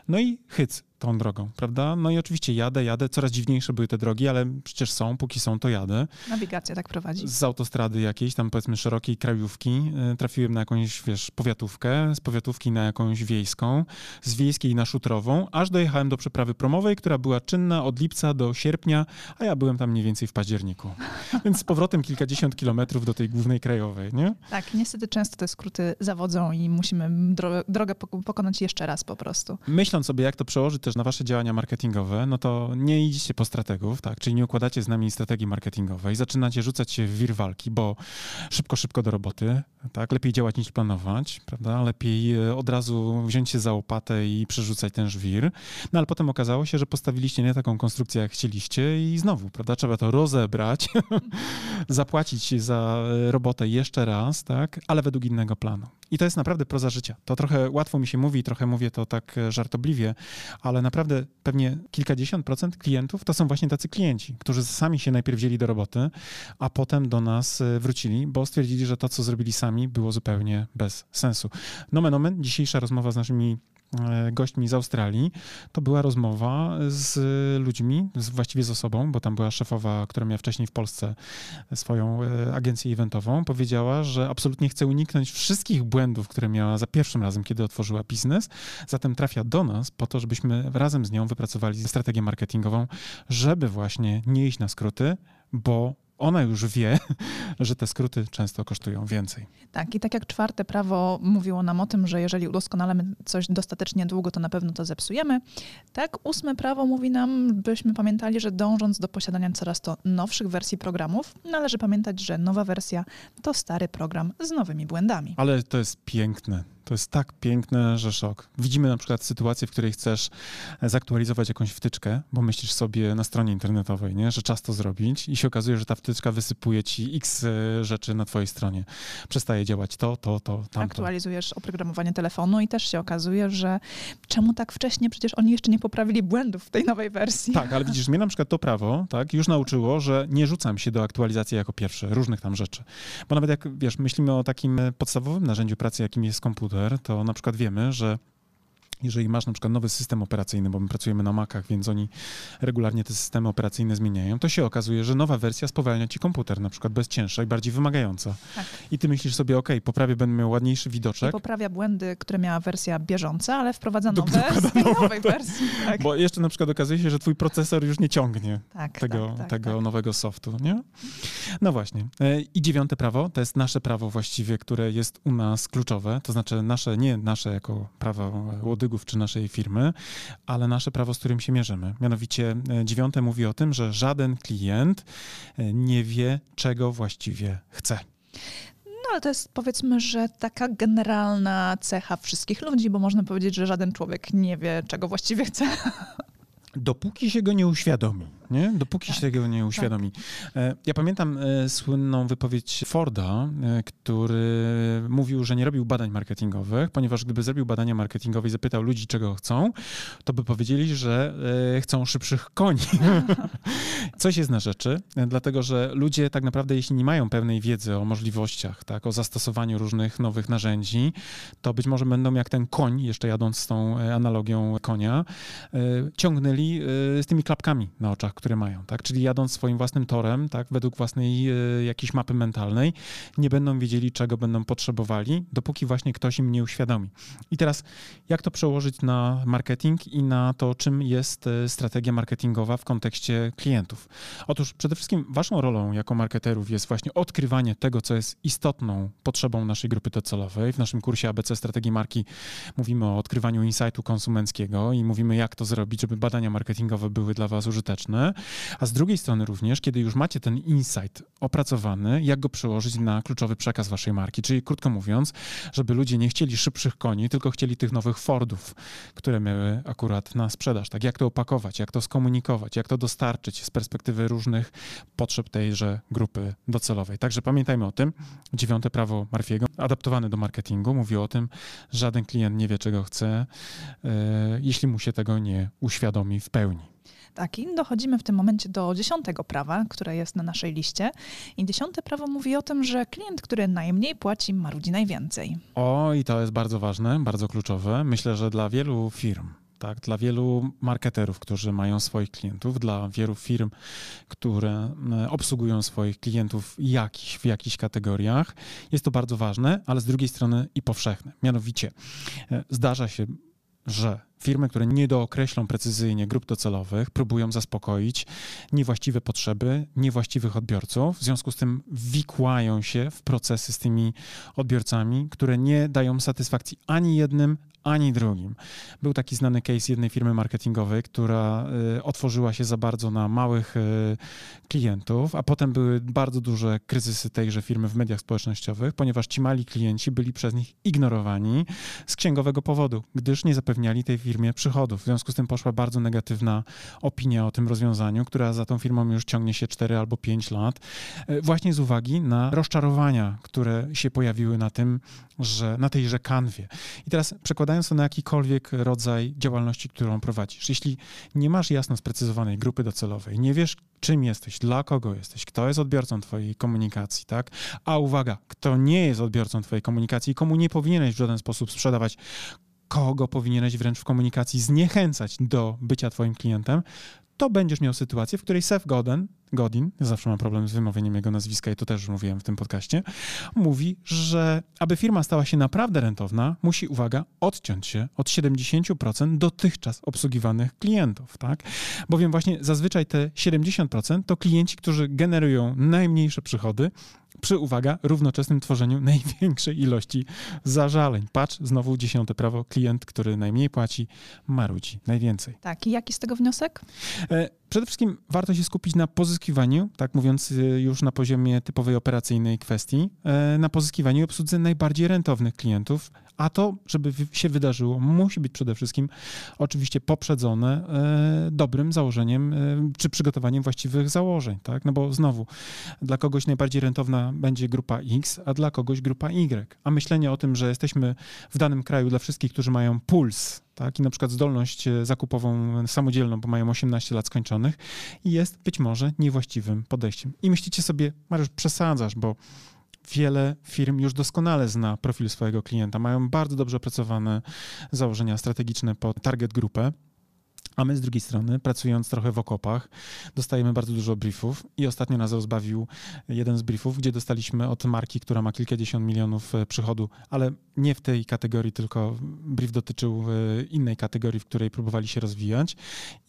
S2: No i hyc, tą drogą, prawda? No i oczywiście jadę, jadę, coraz dziwniejsze były te drogi, ale przecież są, póki są, to jadę.
S1: Nawigacja tak prowadzi.
S2: Z autostrady jakiejś, tam powiedzmy szerokiej krajówki, e, trafiłem na jakąś, wiesz, powiatówkę, z powiatówki na jakąś wiejską, z wiejskiej na szutrową, aż dojechałem do przeprawy promowej, która była czynna od lipca do sierpnia, a ja byłem tam mniej więcej w październiku. [LAUGHS] Więc z powrotem kilkadziesiąt kilometrów do tej głównej krajowej, nie?
S1: Tak, niestety często te skróty zawodzą i musimy dro drogę pokonać jeszcze raz po prostu.
S2: Myśląc sobie, jak to przełożyć też na wasze działania marketingowe, no to nie idziecie po strategów, tak? Czyli nie układacie z nami strategii marketingowej, zaczynacie rzucać się w wir walki, bo szybko, szybko do roboty, tak? Lepiej działać niż planować, prawda? Lepiej e, od razu wziąć się za łopatę i przerzucać ten żwir. No ale potem okazało się, że postawiliście nie taką konstrukcję, jak chcieliście i znowu, prawda? Trzeba to rozebrać, [LAUGHS] zapłacić za e, robotę jeszcze raz, tak? Ale według innego planu. I to jest naprawdę proza życia. To trochę łatwo mi się mówi, trochę mówię to tak e, żartobliwie, ale naprawdę pewnie kilkadziesiąt procent klientów to są właśnie tacy klienci, którzy sami się najpierw wzięli do roboty, a potem do nas e, wrócili, bo stwierdzili, że to, co zrobili sami, było zupełnie bez sensu. Nomen omen, dzisiejsza rozmowa z naszymi gośćmi z Australii, to była rozmowa z ludźmi, z, właściwie z osobą, bo tam była szefowa, która miała wcześniej w Polsce swoją e, agencję eventową, powiedziała, że absolutnie chce uniknąć wszystkich błędów, które miała za pierwszym razem, kiedy otworzyła biznes, zatem trafia do nas po to, żebyśmy razem z nią wypracowali strategię marketingową, żeby właśnie nie iść na skróty, bo ona już wie, [LAUGHS] że te skróty często kosztują więcej.
S1: Tak, i tak jak czwarte prawo mówiło nam o tym, że jeżeli udoskonalamy coś dostatecznie długo, to na pewno to zepsujemy, tak ósme prawo mówi nam, byśmy pamiętali, że dążąc do posiadania coraz to nowszych wersji programów, należy pamiętać, że nowa wersja to stary program z nowymi błędami.
S2: Ale to jest piękne. To jest tak piękne, że szok. Widzimy na przykład sytuację, w której chcesz zaktualizować jakąś wtyczkę, bo myślisz sobie na stronie internetowej, nie? że czas to zrobić i się okazuje, że ta wtyczka wysypuje ci x e, rzeczy na twojej stronie. Przestaje działać to, to, to, tamto.
S1: Aktualizujesz oprogramowanie telefonu i też się okazuje, że czemu tak wcześnie? Przecież oni jeszcze nie poprawili błędów w tej nowej wersji.
S2: Tak, ale widzisz, mnie na przykład to prawo tak, już nauczyło, że nie rzucam się do aktualizacji jako pierwsze, różnych tam rzeczy. Bo nawet jak, wiesz, myślimy o takim podstawowym narzędziu pracy, jakim jest komputer, to na przykład wiemy, że jeżeli masz na przykład nowy system operacyjny, bo my pracujemy na Macach, więc oni regularnie te systemy operacyjne zmieniają, to się okazuje, że nowa wersja spowalnia ci komputer, na przykład bez cięższa i bardziej wymagająca. Tak. I ty myślisz sobie, ok, poprawię, będę miał ładniejszy widoczek. I
S1: poprawia błędy, które miała wersja bieżąca, ale wprowadza nowe z tej nowej tak. wersji.
S2: Tak. Bo jeszcze na przykład okazuje się, że twój procesor już nie ciągnie tak, tego, tak, tak, tego nowego softu, nie? No właśnie. E, I dziewiąte prawo, to jest nasze prawo właściwie, które jest u nas kluczowe, to znaczy nasze, nie nasze jako prawo łodygów, czy naszej firmy, ale nasze prawo, z którym się mierzymy. Mianowicie e, dziewiąte mówi o tym, że żaden klient e, nie wie, czego właściwie chce.
S1: No ale to jest powiedzmy, że taka generalna cecha wszystkich ludzi, bo można powiedzieć, że żaden człowiek nie wie, czego właściwie chce. [LAUGHS]
S2: Dopóki się go nie uświadomi nie? Dopóki tak, się tego nie uświadomi. Tak. E, ja pamiętam e, słynną wypowiedź Forda, e, który mówił, że nie robił badań marketingowych, ponieważ gdyby zrobił badania marketingowe i zapytał ludzi, czego chcą, to by powiedzieli, że chcą szybszych koni. [LAUGHS] Coś jest na rzeczy, dlatego że ludzie tak naprawdę, jeśli nie mają pełnej wiedzy o możliwościach, tak, o zastosowaniu różnych nowych narzędzi, to być może będą jak ten koń, jeszcze jadąc z tą analogią konia, ciągnęli z tymi klapkami na oczach, które mają, tak? Czyli jadąc swoim własnym torem, tak, według własnej y, jakiejś mapy mentalnej, nie będą wiedzieli, czego będą potrzebowali, dopóki właśnie ktoś im nie uświadomi. I teraz, jak to przełożyć na marketing i na to, czym jest y, strategia marketingowa w kontekście klientów? Otóż przede wszystkim waszą rolą jako marketerów jest właśnie odkrywanie tego, co jest istotną potrzebą naszej grupy docelowej. W naszym kursie ABC Strategii Marki mówimy o odkrywaniu insightu konsumenckiego i mówimy, jak to zrobić, żeby badania marketingowe były dla was użyteczne a z drugiej strony również, kiedy już macie ten insight opracowany, jak go przełożyć na kluczowy przekaz waszej marki. Czyli krótko mówiąc, żeby ludzie nie chcieli szybszych koni, tylko chcieli tych nowych Fordów, które miały akurat na sprzedaż. Tak, jak to opakować, jak to skomunikować, jak to dostarczyć z perspektywy różnych potrzeb tejże grupy docelowej. Także pamiętajmy o tym. Dziewiąte prawo Marfiego, adaptowane do marketingu, mówi o tym, żaden klient nie wie, czego chce, e, jeśli mu się tego nie uświadomi w pełni.
S1: Tak, i dochodzimy w tym momencie do dziesiątego prawa, które jest na naszej liście. I dziesiąte prawo mówi o tym, że klient, który najmniej płaci, marudzi najwięcej.
S2: O, i to jest bardzo ważne, bardzo kluczowe. Myślę, że dla wielu firm, tak, dla wielu marketerów, którzy mają swoich klientów, dla wielu firm, które e, obsługują swoich klientów jakiś, w jakichś kategoriach, jest to bardzo ważne, ale z drugiej strony i powszechne. Mianowicie e, zdarza się, że Firmy, które nie dookreślą precyzyjnie grup docelowych, próbują zaspokoić niewłaściwe potrzeby niewłaściwych odbiorców, w związku z tym wikłają się w procesy z tymi odbiorcami, które nie dają satysfakcji ani jednym, ani drugim. Był taki znany case jednej firmy marketingowej, która y, otworzyła się za bardzo na małych y, klientów, a potem były bardzo duże kryzysy tejże firmy w mediach społecznościowych, ponieważ ci mali klienci byli przez nich ignorowani z księgowego powodu, gdyż nie zapewniali tej firmie przychodów. W związku z tym poszła bardzo negatywna opinia o tym rozwiązaniu, która za tą firmą już ciągnie się 4 albo 5 lat, y, właśnie z uwagi na rozczarowania, które się pojawiły na tym, że na tejże kanwie. I teraz przekładając to na jakikolwiek rodzaj działalności, którą prowadzisz, jeśli nie masz jasno sprecyzowanej grupy docelowej, nie wiesz, czym jesteś, dla kogo jesteś, kto jest odbiorcą twojej komunikacji, tak? A uwaga, kto nie jest odbiorcą twojej komunikacji, komu nie powinieneś w żaden sposób sprzedawać kogo powinieneś wręcz w komunikacji zniechęcać do bycia twoim klientem, to będziesz miał sytuację, w której Seth Godin, Godin, zawsze mam problem z wymówieniem jego nazwiska i to też już mówiłem w tym podcaście, mówi, że aby firma stała się naprawdę rentowna, musi, uwaga, odciąć się od 70% dotychczas obsługiwanych klientów, tak? Bowiem właśnie zazwyczaj te 70% to klienci, którzy generują najmniejsze przychody, przy, uwaga, równoczesnym tworzeniu [LAUGHS] największej ilości zażaleń. Patrz, znowu dziesiąte prawo, klient, który najmniej płaci, marudzi najwięcej.
S1: Tak, i jaki z tego wniosek?
S2: E, przede wszystkim warto się skupić na pozyskiwaniu, tak mówiąc e, już na poziomie typowej operacyjnej kwestii, e, na pozyskiwaniu i obsłudze najbardziej rentownych klientów, a to, żeby się wydarzyło, musi być przede wszystkim oczywiście poprzedzone e, dobrym założeniem e, czy przygotowaniem właściwych założeń, tak? No bo znowu, dla kogoś najbardziej rentowna będzie grupa X, a dla kogoś grupa Y. A myślenie o tym, że jesteśmy w danym kraju dla wszystkich, którzy mają puls, tak, i na przykład zdolność e, zakupową samodzielną, bo mają 18 lat skończonych, jest być może niewłaściwym podejściem. I myślicie sobie, Mariusz, przesadzasz, bo wiele firm już doskonale zna profil swojego klienta, mają bardzo dobrze opracowane założenia strategiczne pod target grupę. A my z drugiej strony, pracując trochę w okopach, dostajemy bardzo dużo briefów i ostatnio nas rozbawił jeden z briefów, gdzie dostaliśmy od marki, która ma kilkadziesiąt milionów e, przychodu, ale nie w tej kategorii, tylko brief dotyczył e, innej kategorii, w której próbowali się rozwijać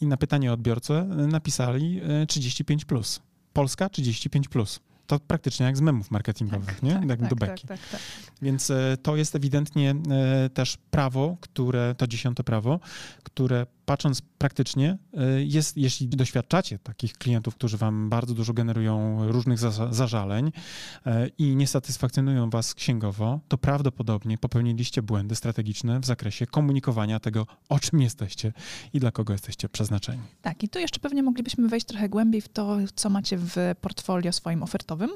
S2: i na pytanie odbiorcy e, napisali 35+. Plus. Polska 35+. Plus to praktycznie jak z memów marketingowych,
S1: tak,
S2: nie?
S1: Tak,
S2: jak
S1: tak,
S2: do
S1: tak,
S2: beki.
S1: Tak, tak,
S2: Więc e, to jest ewidentnie e, też prawo, które, to dziesiąte prawo, które patrząc praktycznie, e, jest, jeśli doświadczacie takich klientów, którzy wam bardzo dużo generują różnych za, zażaleń i nie satysfakcjonują was księgowo, to prawdopodobnie popełniliście błędy strategiczne w zakresie komunikowania tego, o czym jesteście i dla kogo jesteście przeznaczeni.
S1: Tak, i tu jeszcze pewnie moglibyśmy wejść trochę głębiej w to, co macie w portfolio swoim ofertowym.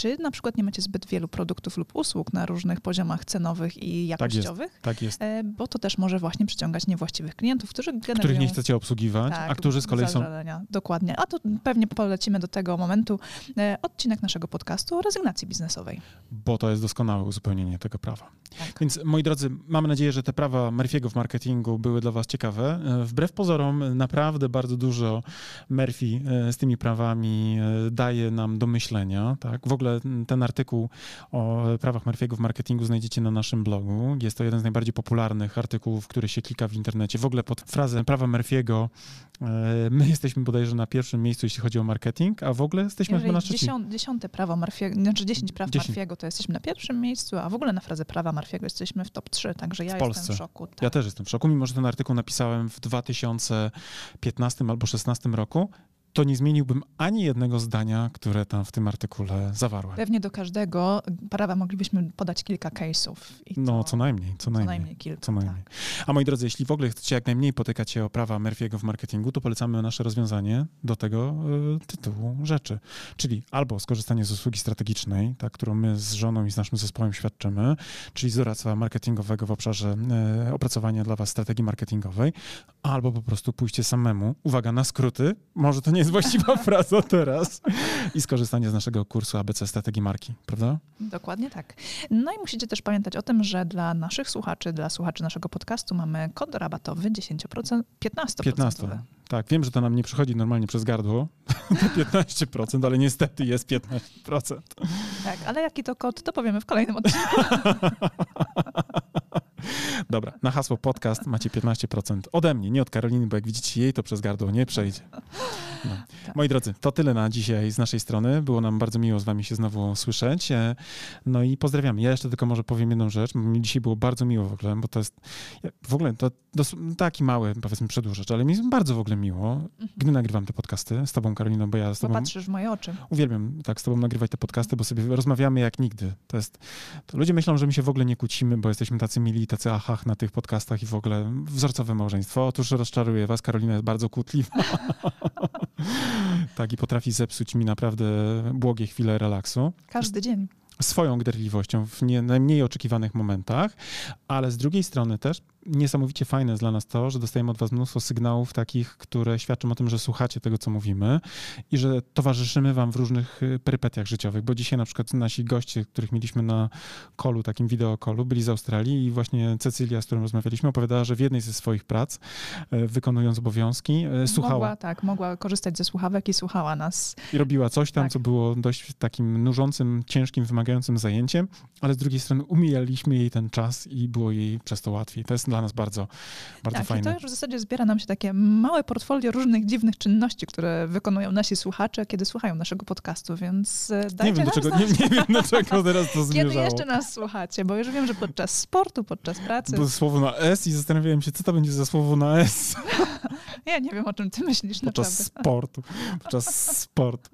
S1: Czy na przykład nie macie zbyt wielu produktów lub usług na różnych poziomach cenowych i jakościowych?
S2: Tak jest. Tak
S1: jest. Bo to też może właśnie przyciągać niewłaściwych klientów, którzy generują...
S2: Których nie chcecie obsługiwać, tak, a którzy z kolei są...
S1: Dokładnie. A to pewnie polecimy do tego momentu e, odcinek naszego podcastu o rezygnacji biznesowej.
S2: Bo to jest doskonałe uzupełnienie tego prawa. Tak. Więc moi drodzy, mam nadzieję, że te prawa Murphy'ego w marketingu były dla was ciekawe. E, wbrew pozorom naprawdę bardzo dużo Murphy e, z tymi prawami daje nam do myślenia. Tak? W ogóle ten artykuł o prawach Murphy'ego w marketingu znajdziecie na naszym blogu. Jest to jeden z najbardziej popularnych artykułów, który się klika w internecie. W ogóle pod frazę prawa Murphy'ego e, my jesteśmy bodajże na pierwszym miejscu, jeśli chodzi o marketing, a w ogóle jesteśmy
S1: Jeżeli
S2: na trzecim.
S1: Dziesiąte, dziesiąte prawo Murphy'ego, znaczy 10 praw 10. Murphy'ego to jesteśmy na pierwszym miejscu, a w ogóle na frazę prawa Murphy'ego jesteśmy w top 3, także ja w Polsce. jestem w szoku. Tak.
S2: Ja też jestem w szoku, mimo że ten artykuł napisałem w 2015 albo 2016 roku to nie zmieniłbym ani jednego zdania, które tam w tym artykule zawarłem.
S1: Pewnie do każdego prawa moglibyśmy podać kilka case'ów.
S2: no, co najmniej, co najmniej.
S1: Co najmniej kilka,
S2: co najmniej. Tak. A moi drodzy, jeśli w ogóle chcecie jak najmniej potykać się o prawa Murphy'ego w marketingu, to polecamy nasze rozwiązanie do tego y, tytułu rzeczy. Czyli albo skorzystanie z usługi strategicznej, tak, którą my z żoną i z naszym zespołem świadczymy, czyli z doradztwa marketingowego w obszarze y, opracowania dla was strategii marketingowej, albo po prostu pójście samemu, uwaga na skróty, może to nie jest właściwa [LAUGHS] fraza teraz, i skorzystanie z naszego kursu ABC Strategii Marki, prawda?
S1: Dokładnie tak. No i musicie też pamiętać o tym, że dla naszych słuchaczy, dla słuchaczy naszego podcastu mamy kod rabatowy 10%, 15%. 15.
S2: Tak, wiem, że to nam nie przychodzi normalnie przez gardło, [LAUGHS] 15%, ale niestety jest 15%.
S1: Tak, ale jaki to kod, to powiemy w kolejnym odcinku. [LAUGHS]
S2: Dobra, na hasło podcast macie 15% ode mnie, nie od Karoliny, bo jak widzicie, jej to przez gardło nie przejdzie. No. Tak. Moi drodzy, to tyle na dzisiaj z naszej strony. Było nam bardzo miło z wami się znowu słyszeć. E, no i pozdrawiamy. Ja jeszcze tylko może powiem jedną rzecz. Mi dzisiaj było bardzo miło w ogóle, bo to jest w ogóle to, taki mały, powiedzmy, przedłużacz, ale mi jest bardzo w ogóle miło, mhm. gdy nagrywam te podcasty z tobą, Karoliną, bo ja z tobą...
S1: Popatrzysz w moje oczy.
S2: Uwielbiam tak z tobą nagrywać te podcasty, bo sobie rozmawiamy jak nigdy. To jest... To ludzie myślą, że my się w ogóle nie kłócimy, bo jesteśmy tacy mili, tacy achach na tych podcastach i w ogóle wzorcowe małżeństwo. Otóż rozczaruję was, Karolina jest bardzo kłótliwa. [LAUGHS] tak, i potrafi zepsuć mi naprawdę błogie chwile relaksu.
S1: Każdy dzień.
S2: Swoją gderliwością w nie, najmniej oczekiwanych momentach, ale z drugiej strony też niesamowicie fajne jest dla nas to, że dostajemy od was mnóstwo sygnałów takich, które świadczą o tym, że słuchacie tego, co mówimy i że towarzyszymy wam w różnych y, perypetiach życiowych, bo dzisiaj na przykład nasi goście, których mieliśmy na kolu, takim wideokolu, byli z Australii i właśnie Cecylia, z którą rozmawialiśmy, opowiadała, że w jednej ze swoich prac, y, wykonując obowiązki, y, słuchała.
S1: Mogła, tak, mogła korzystać ze słuchawek i słuchała nas.
S2: I robiła coś tam,
S1: Tak.
S2: co było dość takim nużącym, ciężkim, wymagającym zajęciem, ale z drugiej strony umijaliśmy jej ten czas i było jej przez to łatwiej. To jest dla nas bardzo, bardzo
S1: tak, i
S2: fajne.
S1: to już w zasadzie zbiera nam się takie małe portfolio różnych dziwnych czynności, które wykonują nasi słuchacze, kiedy słuchają naszego podcastu, więc e, dajcie
S2: Nie wiem,
S1: nam
S2: do czego,
S1: znać,
S2: nie, nie wiem, do czego [LAUGHS] teraz to
S1: kiedy
S2: zmierzało.
S1: jeszcze nas słuchacie, bo już wiem, że podczas sportu, podczas pracy,
S2: Było słowo na S i zastanawiałem się, co to będzie za słowo na S [LAUGHS]
S1: ja nie wiem, o czym ty myślisz
S2: podczas
S1: naprawdę.
S2: sportu. Podczas sportu.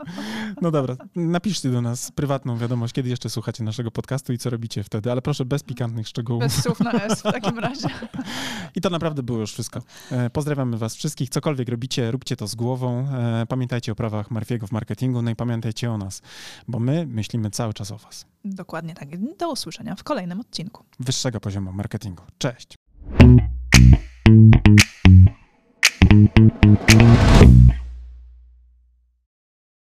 S2: No dobra, napiszcie do nas prywatną wiadomość, kiedy jeszcze słuchacie naszego podcastu i co robicie wtedy, ale proszę bez pikantnych szczegółów.
S1: Bez słów na S w takim razie. [LAUGHS]
S2: I to naprawdę było już wszystko. E, Pozdrawiamy was wszystkich. Cokolwiek robicie, róbcie to z głową. E, Pamiętajcie o prawach Marfiego w marketingu, no i pamiętajcie o nas, bo my myślimy cały czas o was.
S1: Dokładnie tak. Do usłyszenia w kolejnym odcinku.
S2: Wyższego poziomu marketingu. Cześć!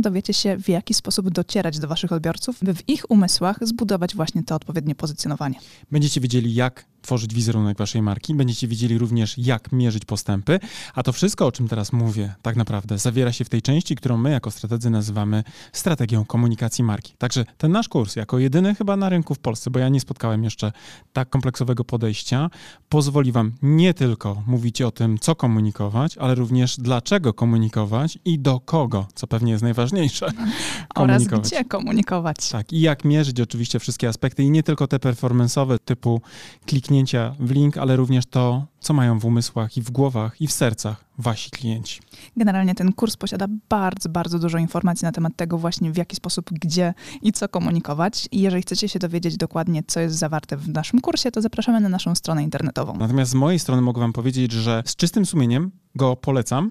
S1: dowiecie się, w jaki sposób docierać do waszych odbiorców, by w ich umysłach zbudować właśnie to odpowiednie pozycjonowanie.
S2: Będziecie wiedzieli, jak tworzyć wizerunek waszej marki, będziecie wiedzieli również, jak mierzyć postępy, a to wszystko, o czym teraz mówię, tak naprawdę zawiera się w tej części, którą my jako strategzy nazywamy strategią komunikacji marki. Także ten nasz kurs, jako jedyny chyba na rynku w Polsce, bo ja nie spotkałem jeszcze tak kompleksowego podejścia, pozwoli wam nie tylko mówić o tym, co komunikować, ale również dlaczego komunikować i do kogo, co pewnie jest najważniejsze, [LAUGHS]
S1: Oraz gdzie komunikować.
S2: Tak, i jak mierzyć oczywiście wszystkie aspekty i nie tylko te performance'owe typu kliknięcia w link, ale również to, co mają w umysłach i w głowach i w sercach wasi klienci.
S1: Generalnie ten kurs posiada bardzo, bardzo dużo informacji na temat tego właśnie, w jaki sposób, gdzie i co komunikować. I jeżeli chcecie się dowiedzieć dokładnie, co jest zawarte w naszym kursie, to zapraszamy na naszą stronę internetową.
S2: Natomiast z mojej strony mogę wam powiedzieć, że z czystym sumieniem go polecam